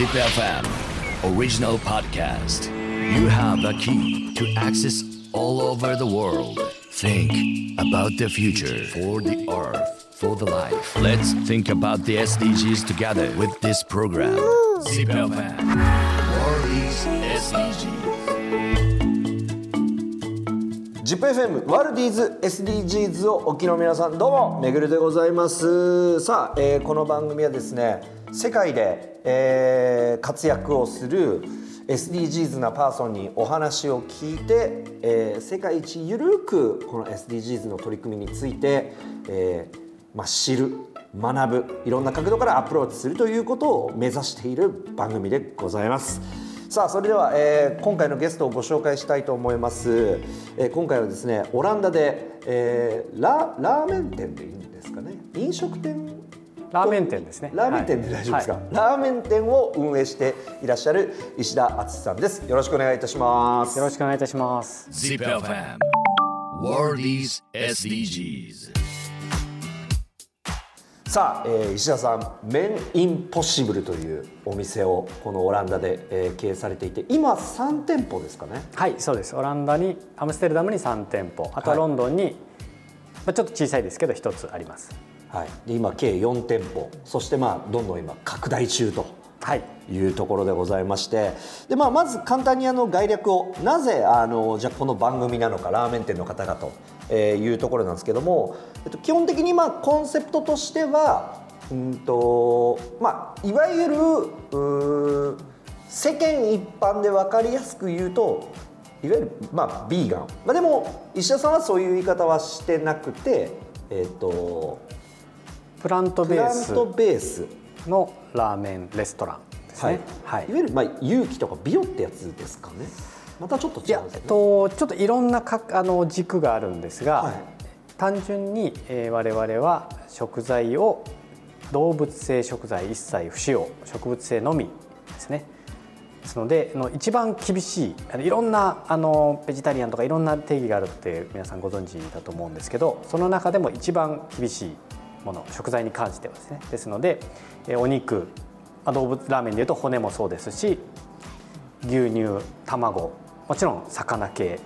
ZipFM Original Podcast You have the key to access all over the world Think about the future for the earth for the life Let's think about the SDGs together with this program ZipFM World is SDGs ZIPFM ワルディーズ SDGs をお聞きの皆さんどうもめぐるでございますさあ、えーこの番組はですね世界で、えー活躍をする SDGs なパーソンにお話を聞いて、えー世界一ゆるくこの SDGs の取り組みについて、えーまあ、知る学ぶいろんな角度からアプローチするということを目指している番組でございます。さあそれでは、えー今回のゲストをご紹介したいと思います、えー今回はですねオランダで、えーララーメン店でいいんですかね飲食店ラーメン店ですね。ラーメン店で大丈夫ですか、はい。ラーメン店を運営していらっしゃる石田敦さんです。よろしくお願いいたします。よろしくお願いいたします。ZipFM World is SDGs さあ、えー石田さんメンインポッシブルというお店をこのオランダで、えー経営されていて今3店舗ですかね？はい、そうです。オランダにアムステルダムに3店舗、あとはロンドンに、まあちょっと小さいですけど一つあります。はい、で今計4店舗。そしてまあどんどん今拡大中とはい。いうところでございまして。で、まあ、まず簡単にあの概略をなぜあのじゃあこの番組なのかラーメン店の方がとえーいうところなんですけども、えっと、基本的にまあコンセプトとしてはうんと、まあ、いわゆる世間一般で分かりやすく言うといわゆるまあビーガン、まあ、でも石田さんはそういう言い方はしてなくてえっとプラントプベースラントベースのラーメンレストランですね。はい。いわゆるまあ勇気とか美容ってやつですかね。またちょっと違うんですね。えっとちょっといろんなかあの軸があるんですが、はい単純に、えー、我々は食材を動物性食材一切不使用植物性のみですね。ですのであの一番厳しいあのいろんなあのベジタリアンとかいろんな定義があるって皆さんご存知だと思うんですけどその中でも一番厳しいもの食材に関してはですね。ですので、えーお肉まあ動物ラーメンでいうと骨もそうですし牛乳卵もちろん魚系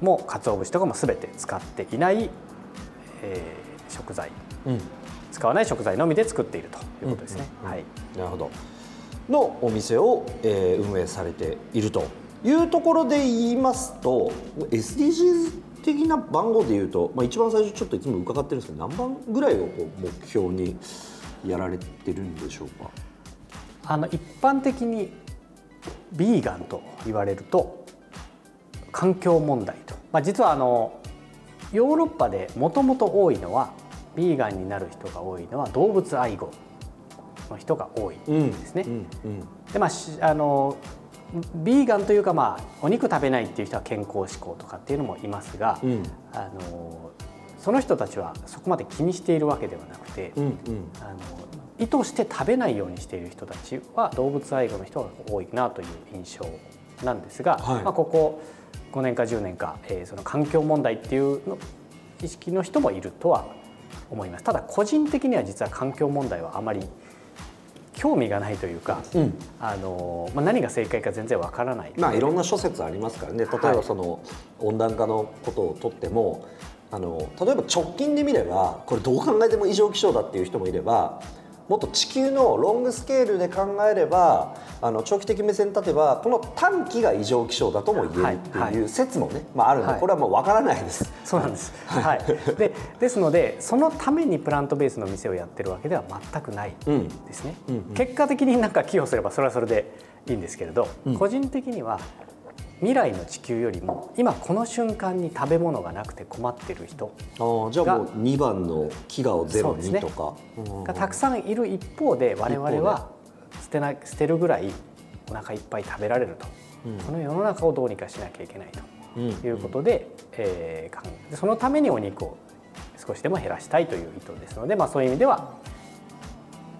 も鰹節とかも全て使っていない、えー食材。うん、使わない食材のみで作っているということですね。うんうんはい。なるほど。のお店を、えー運営されているというところで言いますと SDGs 的な番号で言うと、まあ、一番最初ちょっといつも伺ってるんですけど何番ぐらいをこう目標にやられてるんでしょうか？あの一般的にビーガンと言われると環境問題と、まあ、実はあのヨーロッパでもともと多いのはビーガンになる人が多いのは動物愛護の人が多いんですね。うんうんでまあしあのビーガンというか、まあ、お肉食べないっていう人は健康志向とかっていうのもいますが、うん。あのその人たちはそこまで気にしているわけではなくて、うんうん。あの意図して食べないようにしている人たちは動物愛護の人が多いなという印象なんですが、はい。まあ、ここ5年か10年か、えーその環境問題っていうの意識の人もいるとは思います。ただ個人的には実は環境問題はあまり興味がないというか、うん。あのまあ、何が正解か全然わからない。まあいろんな諸説ありますからね。例えばその温暖化のことをとってもあの例えば直近で見ればこれどう考えても異常気象だっていう人もいればもっと地球のロングスケールで考えればあの長期的目線立てばこの短期が異常気象だとも言えるっいいう説もね、まあ、あるんではいこれはもう分からないです。そうなんです。はい。でですのでそのためにプラントベースの店をやってるわけでは全くないうんですね。うんうん結果的になんか寄与すればそれはそれでいいんですけれど、個人的には未来の地球よりも今この瞬間に食べ物がなくて困ってる人あーじゃあもう2番の飢餓をゼロにとか。うんがたくさんいる一方で我々は捨てな捨てるぐらいお腹いっぱい食べられると、この世の中をどうにかしなきゃいけないということで,、えー考えそのためにお肉を少しでも減らしたいという意図ですので、まあ、そういう意味では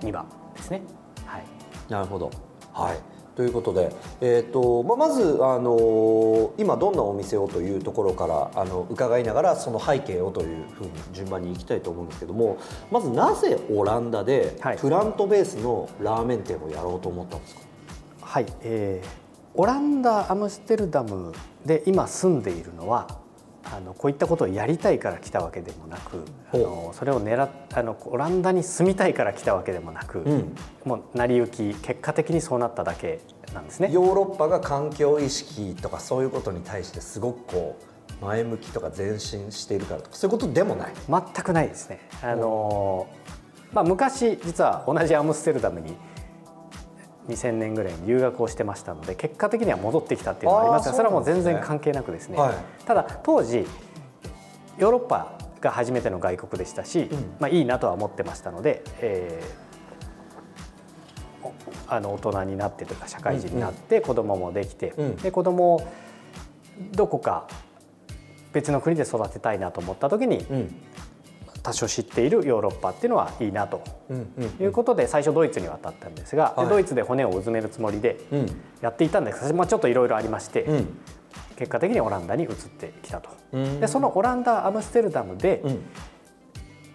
2番ですね。はいなるほど。はい。ということで、えーとまあ、まず、あのー今どんなお店をというところからあの伺いながらその背景をというふうに順番にいきたいと思うんですけどもまずなぜオランダではい。プラントベースのラーメン店をやろうと思ったんですか、はい、えー、オランダアムステルダムで今住んでいるのはあのこういったことをやりたいから来たわけでもなくあのそれを狙っあのオランダに住みたいから来たわけでもなく、んもう成り行き結果的にそうなっただけなんですね。ヨーロッパが環境意識とかそういうことに対してすごくこう前向きとか前進しているからとかそういうことでもない全くないですね。あのまあ、昔実は同じアムステルダムに2000年ぐらいに留学をしてましたので結果的には戻ってきたっていうのがありますがそれはもう全然関係なくですね、はい。ただ当時ヨーロッパが初めての外国でしたし、まあ、いいなとは思ってましたので、えーおあの大人になってというか社会人になって子供もできて、うん。で子供をどこか別の国で育てたいなと思った時に、うん多少知っているヨーロッパっていうのはいいなということで最初ドイツに渡ったんですが、ではい。ドイツで骨をうずめるつもりでうん。やっていたんですが、まあ、ちょっといろいろありまして、うん。結果的にオランダに移ってきたと。うん。でそのオランダアムステルダムで、うん。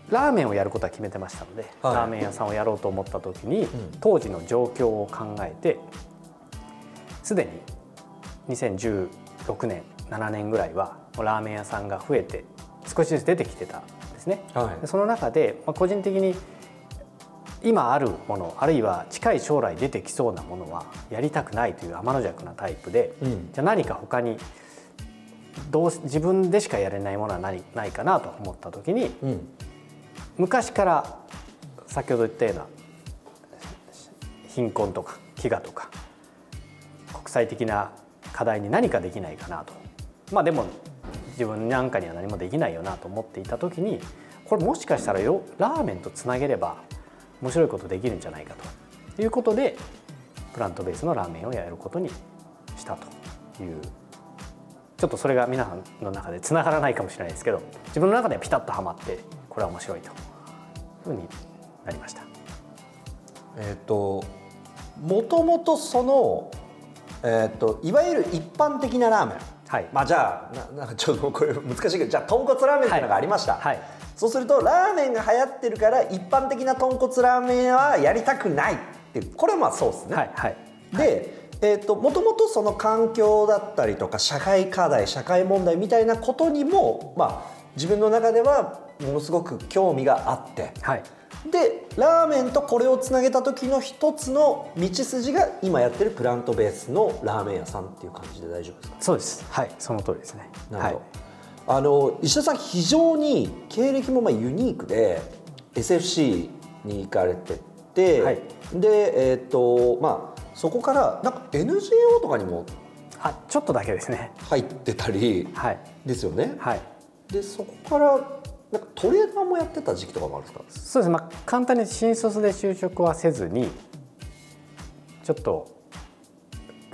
ラーメンをやることは決めてましたので、はい。ラーメン屋さんをやろうと思った時に、ん。当時の状況を考えてすでに2016年7年ぐらいはラーメン屋さんが増えて少しずつ出てきてたんですね。はい。でその中で、まあ、個人的に今あるものあるいは近い将来出てきそうなものはやりたくないという天の弱なタイプで、うん。じゃあ何か他にどうし自分でしかやれないものは何ないかなと思った時にうん。昔から先ほど言ったような貧困とか飢餓とか国際的な課題に何かできないかなと。まあでも自分なんかには何もできないよなと思っていた時にこれもしかしたらよラーメンとつなげれば面白いことできるんじゃないかということでプラントベースのラーメンをやることにしたというちょっとそれが皆さんの中でつながらないかもしれないですけど自分の中ではピタッとはまってこれは面白いというふうになりました。えっ、ともともとそのえっ、といわゆる一般的なラーメン。はい。まあじゃあな なんかちょっとこれ難しいけどじゃあ豚骨ラーメンっていうのがありました、はい。そうするとラーメンが流行ってるから一般的な豚骨ラーメンはやりたくないってこれはまあそうですね、はいはい。で、えー、ともともとその環境だったりとか社会課題社会問題みたいなことにも、まあ、自分の中ではものすごく興味があって。はいでラーメンとこれをつなげた時の一つの道筋が今やってるプラントベースのラーメン屋さんっていう感じで大丈夫ですか？そうです。はいその通りですね。なるほど、あの石田さん非常に経歴もまあユニークで SFC に行かれてて、はい。でえっ、とまあそこからなんか NGO とかにもはい、あちょっとだけですね。入ってたりはい。ですよね、はい。でそこからなんかトレーナーもやってた時期とかもあるんですか？そうですね、まあ、簡単に新卒で就職はせずにちょっと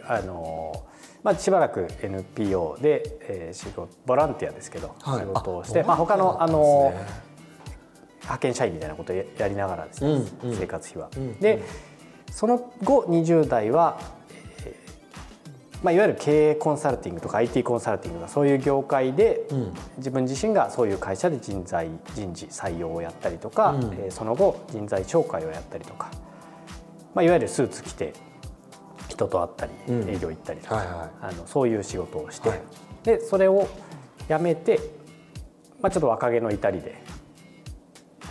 あのまあ、しばらく NPO で、えー仕事ボランティアですけど、はい。仕事をしてあまあ、他のあボの派遣社員みたいなことをややりながらですね、うんうん。生活費は。んでその後20代は、えーまあ、いわゆる経営コンサルティングとか IT コンサルティングとかそういう業界で、うん。自分自身がそういう会社で人材人事採用をやったりとか、うん。えーその後人材紹介をやったりとか、まあ、いわゆるスーツ着て人と会ったり、うん。営業行ったりとか、はいはい。あのそういう仕事をして、はい。でそれを辞めて、まあ、ちょっと若気の至りで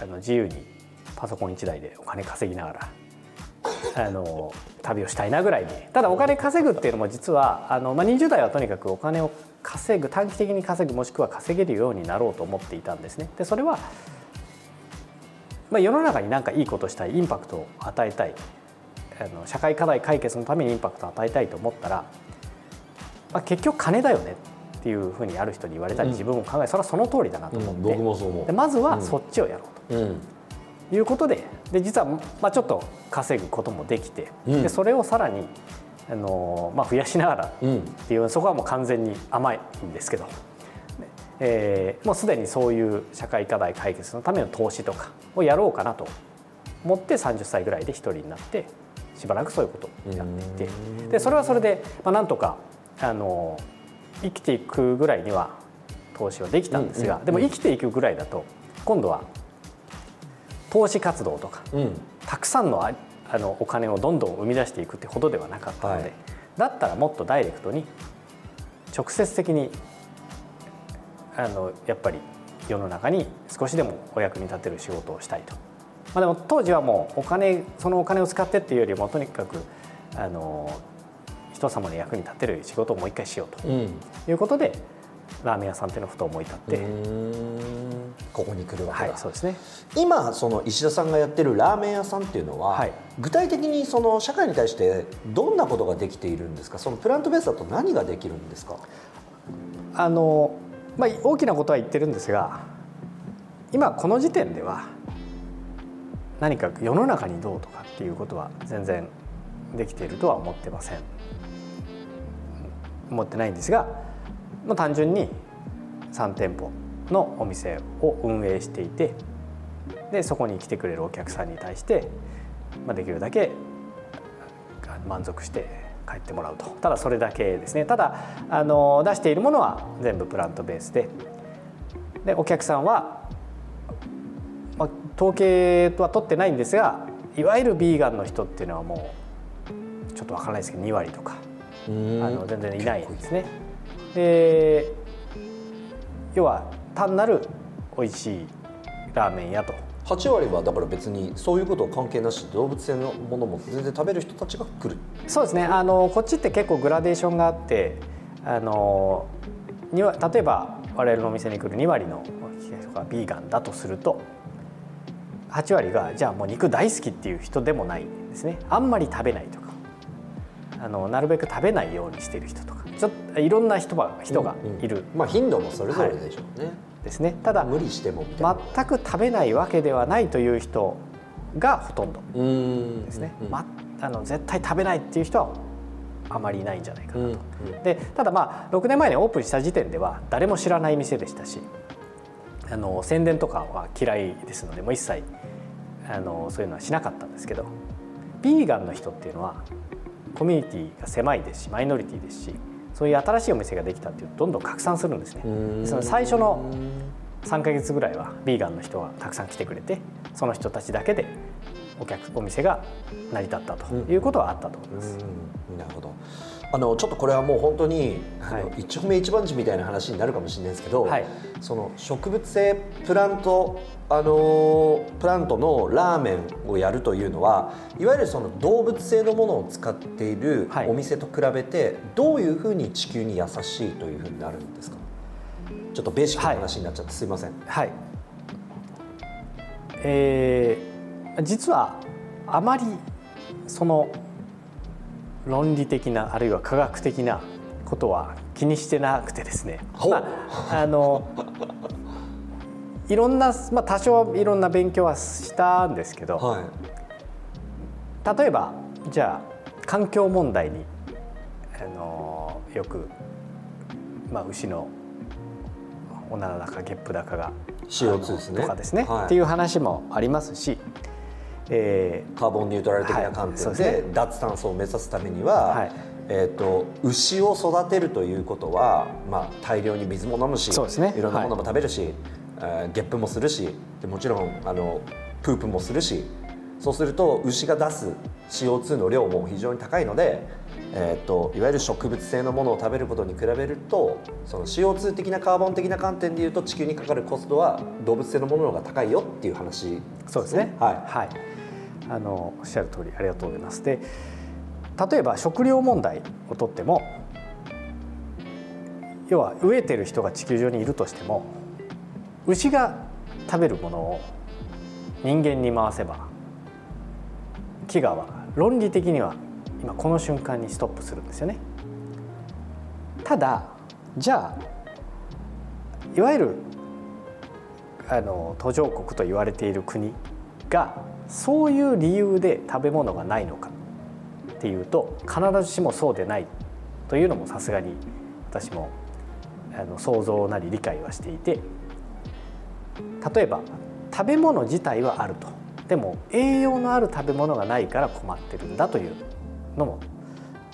あの自由にパソコン1台でお金稼ぎながらあの旅をしたいなぐらいにただお金稼ぐっていうのも実はあの、まあ、20代はとにかくお金を稼ぐ短期的に稼ぐもしくは稼げるようになろうと思っていたんですね。でそれは、まあ、世の中に何かいいことしたいインパクトを与えたい。あの社会課題解決のためにインパクトを与えたいと思ったら、まあ、結局金だよねっていうふうにある人に言われたり、うん。自分も考えそれはその通りだなと思って、僕もそう思う。でまずはそっちをやろうと。うん。いうことでで実は、まあ、ちょっと稼ぐこともできて、うん。でそれをさらにあの、まあ、増やしながらっうん。ていうそこはもう完全に甘いんですけど、ねえーもうすでにそういう社会課題解決のための投資とかをやろうかなと思って30歳ぐらいで一人になってしばらくそういうことをやって。いてでそれはそれで、まあ、なんとかあの生きていくぐらいには投資はできたんですが、うんうん。でも生きていくぐらいだと今度は投資活動とかうん。たくさんのああのお金をどんどん生み出していくってほどではなかったので、はい。だったらもっとダイレクトに直接的にあのやっぱり世の中に少しでもお役に立てる仕事をしたいと。まあ、でも当時はもうお金そのお金を使ってっていうよりもとにかくあの人様の役に立てる仕事をもう一回しようとうん。いうことでラーメン屋さんっていうのをふと思い立って、ここに来るわけだ、はいそうですね。今その石田さんがやってるラーメン屋さんっていうのは、はい。具体的にその社会に対してどんなことができているんですか？そのプラントベースだと何ができるんですか？あの、まあ、大きなことは言ってるんですが今この時点では何か世の中にどうとかっていうことは全然できているとは思ってません。思ってないんですが、まあ、単純に3店舗のお店を運営していてでそこに来てくれるお客さんに対して、まあ、できるだけ満足して帰ってもらうと。ただそれだけですね。ただあの出しているものは全部プラントベースで。でお客さんは、まあ、統計は取ってないんですがいわゆるビーガンの人っていうのはもうちょっとわからないですけど2割とかあの全然いないんですね。で要は単なる美味しいラーメン屋と。8割はだから別にそういうことは関係なし動物性のものも全然食べる人たちが来る。そうですね。あのこっちって結構グラデーションがあってあの例えば我々のお店に来る2割の人がビーガンだとすると8割がじゃあもう肉大好きっていう人でもないんですね。あんまり食べないとか。あのなるべく食べないようにしている人とかちょっといろんな人が人がいる。まあ頻度もそれぞれでしょうね、ですね、ただ無理しても全く食べないわけではないという人がほとんど。ですね、うんま、あの絶対食べないっていう人はあまりいないんじゃないかなと、うんでただまあ6年前にオープンした時点では誰も知らない店でしたしあの宣伝とかは嫌いですのでもう一切あのそういうのはしなかったんですけどビーガンの人っていうのはコミュニティが狭いですしマイノリティですしそういう新しいお店ができたっていうとどんどん拡散するんですね。ん。その最初の3ヶ月ぐらいはビーガンの人がたくさん来てくれてその人たちだけでお客お店が成り立ったということはあったと思います。うん。なるほど。あのちょっとこれはもう本当に、はい。一丁目一番地みたいな話になるかもしれないですけど、はい。その植物性プラントあのプラントのラーメンをやるというのはいわゆるその動物性のものを使っているはい。お店と比べてどういうふうに地球に優しいというふうになるんですか？ちょっとベーシックな話になっちゃってすいません、はい、えー実はあまりその論理的なあるいは科学的なことは気にしてなくてですね、ほう。まあ、あのいろんな、まあ、多少いろんな勉強はしたんですけど、はい。例えばじゃあ環境問題にあのよく、まあ、牛のおならだかゲップだかが CO2 ですね。とかですね、はい。っていう話もありますし、えカーボンニュートラル的な観点でうですね。脱炭素を目指すためには、はい。えー、と牛を育てるということは、まあ、大量に水も飲むしそうですね。いろんなものも食べるし、えーゲップもするしでもちろんあのプープもするしそうすると牛が出す CO2 の量も非常に高いので、えー、といわゆる植物性のものを食べることに比べるとその CO2 的なカーボン的な観点でいうと地球にかかるコストは動物性のものの方が高いよっていう話ーそうですね。はい。あのおっしゃる通りありがとうございます。で例えば食料問題をとっても要は飢えてる人が地球上にいるとしても牛が食べるものを人間に回せば飢餓は論理的には今この瞬間にストップするんですよね。ただじゃあいわゆるあの途上国と言われている国がそういう理由で食べ物がないのかっていうと必ずしもそうでないというのもさすがに私もあの想像なり理解はしていて例えば食べ物自体はあると。でも栄養のある食べ物がないから困ってるんだというのも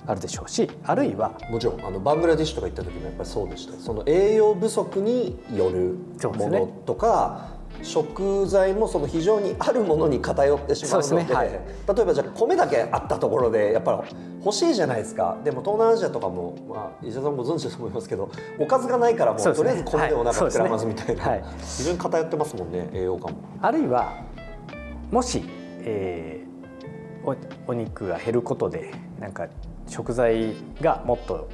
あるでしょうしあるいはもちろんあのバングラディッシュとか行った時もやっぱりそうでした。その栄養不足によるものとか、食材もその非常にあるものに偏ってしまうのでねはい。例えばじゃあ米だけあったところでやっぱり欲しいじゃないですか。でも東南アジアとかも、まあ、石田さんもご存知だと思いますけどおかずがないからもうとりあえず米でお腹はい。膨らますみたいな、そうですね。はい。非常に偏ってますもんね栄養価も。あるいはもし、えーおお肉が減ることでなんか食材がもっと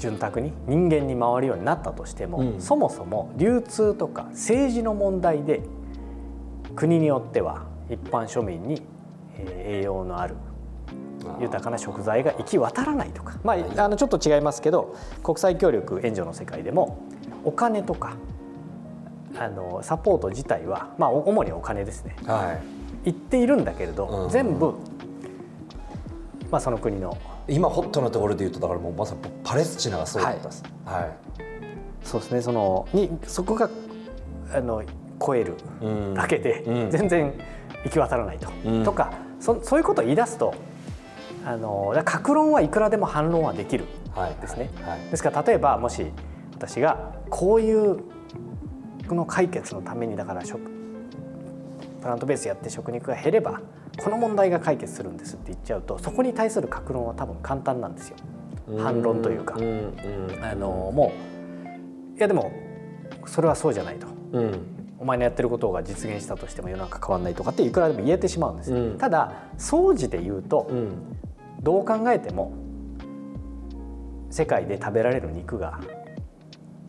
潤沢に人間に回るようになったとしても、うん。そもそも流通とか政治の問題で国によっては一般庶民に、えー栄養のある豊かな食材が行き渡らないとか、まあ、あのちょっと違いますけど国際協力援助の世界でもお金とかあのサポート自体は、まあ、お主にお金ですね。はい。言っているんだけれど、うん。全部、まあ、その国の今ホットなところで言うとだからもうまさにパレスチナがそうだったです、はい。そうですね。そのにそこがあの超えるうん。だけで、うん。全然行き渡らないと、うん。とかそそういうことを言い出すとあの格論はいくらでも反論はできるはいですね。はい。ですから例えばもし私がこういうこの解決のためにだから食プラントベースやって食肉が減ればこの問題が解決するんですって言っちゃうとそこに対する格論は多分簡単なんですよ。反論というか。あのもういやでもそれはそうじゃないと。うん。お前のやってることが実現したとしても世の中変わんないとかっていくらでも言えてしまうんですよ、うん。ただ総じて言うと、うん。どう考えても世界で食べられる肉が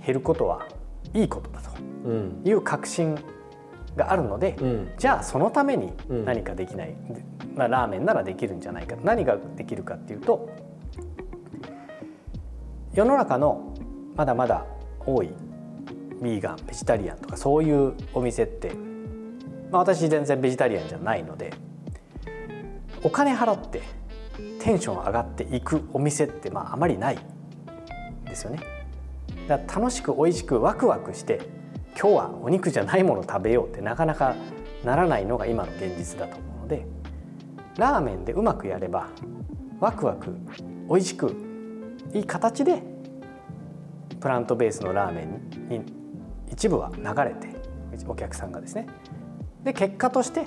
減ることはいいことだとうん。いう確信があるので、うん。じゃあそのためにうん。何かできない、でまあ、ラーメンならできるんじゃないか。何ができるかっていうと世の中のまだまだ多いビーガンベジタリアンとかそういうお店って、まあ、私全然ベジタリアンじゃないのでお金払ってテンション上がっていくお店ってまああまりないですよね。楽しく美味しくワクワクして今日はお肉じゃないもの食べようってなかなかならないのが今の現実だと思うのでラーメンでうまくやればワクワク美味しくいい形でプラントベースのラーメンに一部は流れてお客さんがですねで結果として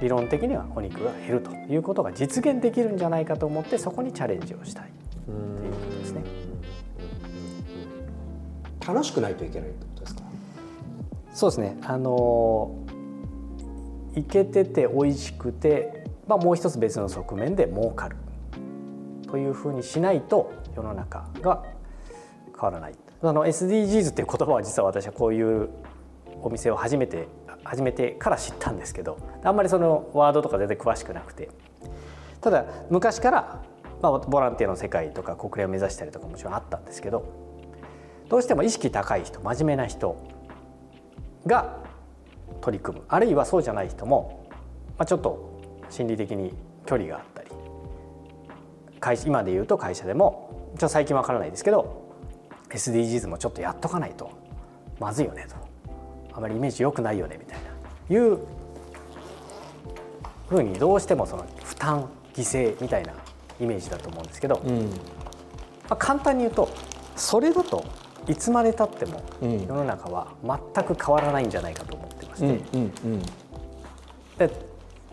理論的にはお肉が減るということが実現できるんじゃないかと思ってそこにチャレンジをしたいということですね。楽しくないといけないってことですか？そうですね。あのいけてて美味しくて、まあ、もう一つ別の側面で儲かる。というふうにしないと世の中が変わらない。あの SDGs っていう言葉は実は私はこういうお店を初めて始めてから知ったんですけどあんまりそのワードとか全然詳しくなくて。ただ昔から、まあ、ボランティアの世界とか国連を目指したりとかもちろんあったんですけどどうしても意識高い人真面目な人が取り組む。あるいはそうじゃない人も、まあ、ちょっと心理的に距離があったり会社今で言うと会社でもちょっと最近わからないですけど SDGs もちょっとやっとかないとまずいよねと。あまりイメージ良くないよねみたいな。いうふうにどうしてもその負担犠牲みたいなイメージだと思うんですけど、うん。まあ、簡単に言うとそれだといつまでたってもうん。世の中は全く変わらないんじゃないかと思ってまして、で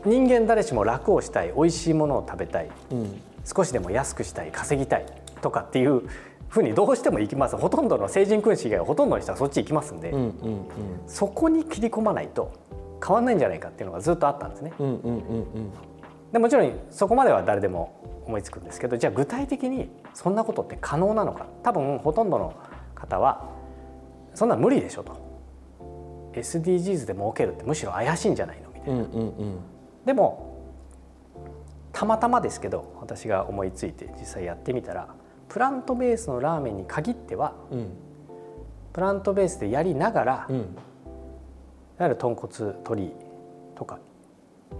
人間誰しも楽をしたい美味しいものを食べたいうん。少しでも安くしたい稼ぎたいとかっていうふうにどうしても行きます。ほとんどの成人君子以外はほとんどの人はそっち行きますんで、そこに切り込まないと変わんないんじゃないかっていうのがずっとあったんですね。でもちろんそこまでは誰でも思いつくんですけどじゃあ具体的にそんなことって可能なのか。多分ほとんどの方はそんな無理でしょと。SDGs で儲けるってむしろ怪しいんじゃないのみたいな。うんうんうん。でもたまたまですけど私が思いついて実際やってみたらプラントベースのラーメンに限ってはうん。プラントベースでやりながら、いわうんゆる豚骨鶏とか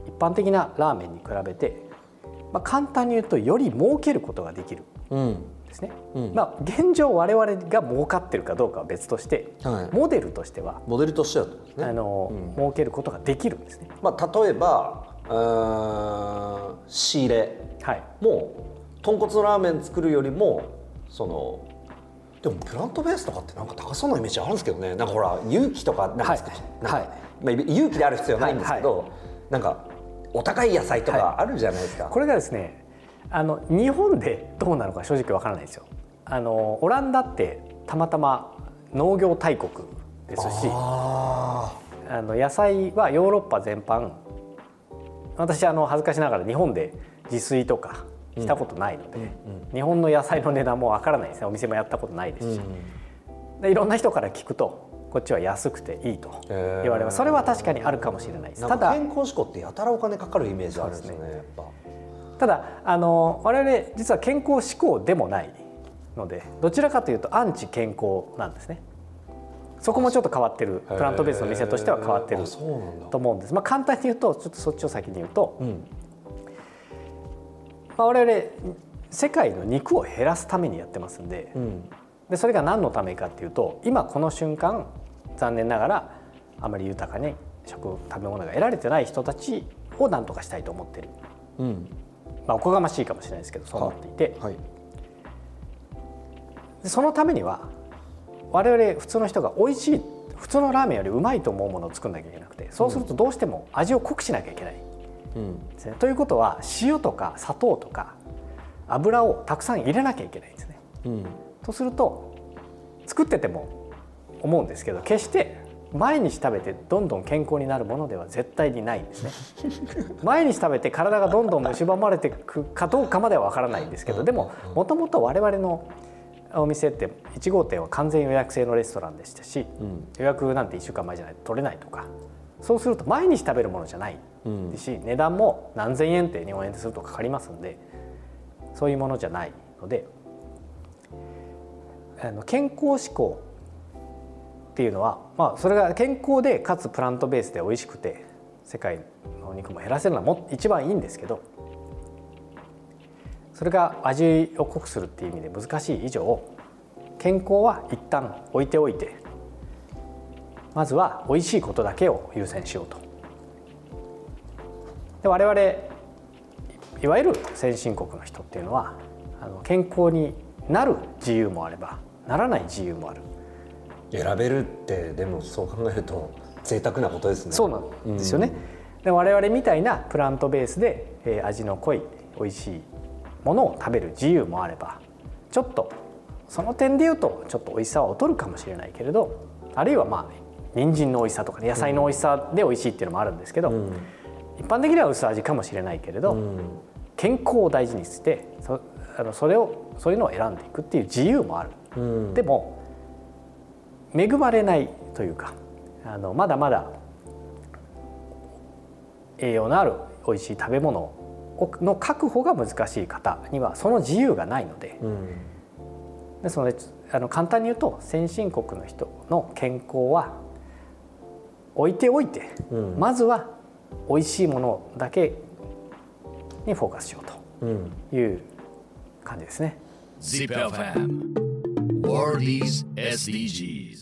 一般的なラーメンに比べて、まあ、簡単に言うとより儲けることができる。うんんですね。うん。まあ、現状我々が儲かってるかどうかは別として、はい。モデルとしては、モデルとしてはね。あのうん。儲けることができるんですね。まあ例えば仕入れ。はい。も豚骨のラーメン作るよりもそのでもプラントベースとかってなんか高そうなイメージあるんですけどね。なんかほら勇気とかなんか、はい。まあ、勇気である必要はないんですけど、はい。はい、なんかお高い野菜とかあるじゃないですか、はい、これがですねあの日本でどうなのか正直わからないですよ。あのオランダってたまたま農業大国ですしあの野菜はヨーロッパ全般私あの恥ずかしながら日本で自炊とかしたことないので、うんうん、日本の野菜の値段もわからないですね。お店もやったことないですし、うん、でいろんな人から聞くとこっちは安くていいと言われます。それは確かにあるかもしれないです。ただ健康志向ってやたらお金かかるイメージあるんですよね、ね、ただあの我々実は健康志向でもないのでどちらかというとアンチ健康なんですね。そこもちょっと変わってるプラントベースの店としては変わってると思うんです、まあ、簡単に言うとちょっとそっちを先に言うと、うん、まあ、我々世界の肉を減らすためにやってますんでうん、でそれが何のためかっていうと今この瞬間残念ながらあまり豊かに食食べ物が得られてない人たちを何とかしたいと思ってる、うん、まあ、おこがましいかもしれないですけどそう思っていて、はい、でそのためには我々普通の人が美味しい普通のラーメンよりうまいと思うものを作んなきゃいけなくてそうするとどうしても味を濃くしなきゃいけない、うん。ね、ということは塩とか砂糖とか油をたくさん入れなきゃいけないんですね。うん、とすると作ってても思うんですけど決して毎日食べてどんどん健康になるものでは絶対にないんですね。毎日食べて体がどんどん蝕まれていくかどうかまでは分からないんですけどでももともと我々のお店って1号店は完全予約制のレストランでしたし、うん、予約なんて1週間前じゃないと取れないとかそうすると毎日食べるものじゃないし、うん、値段も何千円って日本円でするとかかりますんでそういうものじゃないのであの健康志向っていうのは、まあ、それが健康でかつプラントベースで美味しくて世界のお肉も減らせるのはも一番いいんですけどそれが味を濃くするっていう意味で難しい以上健康は一旦置いておいてまずは美味しいことだけを優先しようと。で我々いわゆる先進国の人っていうのはあの健康になる自由もあればならない自由もある。選べるってでもそう考えると贅沢なことですね。そうなんですよね。うん、で我々みたいなプラントベースで、えー、味の濃い美味しいものを食べる自由もあればちょっとその点で言うとちょっと美味しさは劣るかもしれないけれどあるいはまあ人参の美味しさとか、ね、野菜の美味しさで美味しいっていうのもあるんですけど、うん、一般的には薄味かもしれないけれど、うん、健康を大事にしてそあのそれをそういうのを選んでいくっていう自由もある、うん、でも恵まれないというかあのまだまだ栄養のある美味しい食べ物の確保が難しい方にはその自由がないので,、でそのあの簡単に言うと先進国の人の健康は置いておいて、うん、まずは美味しいものだけにフォーカスしようという感じですね。ZIPFM SDGs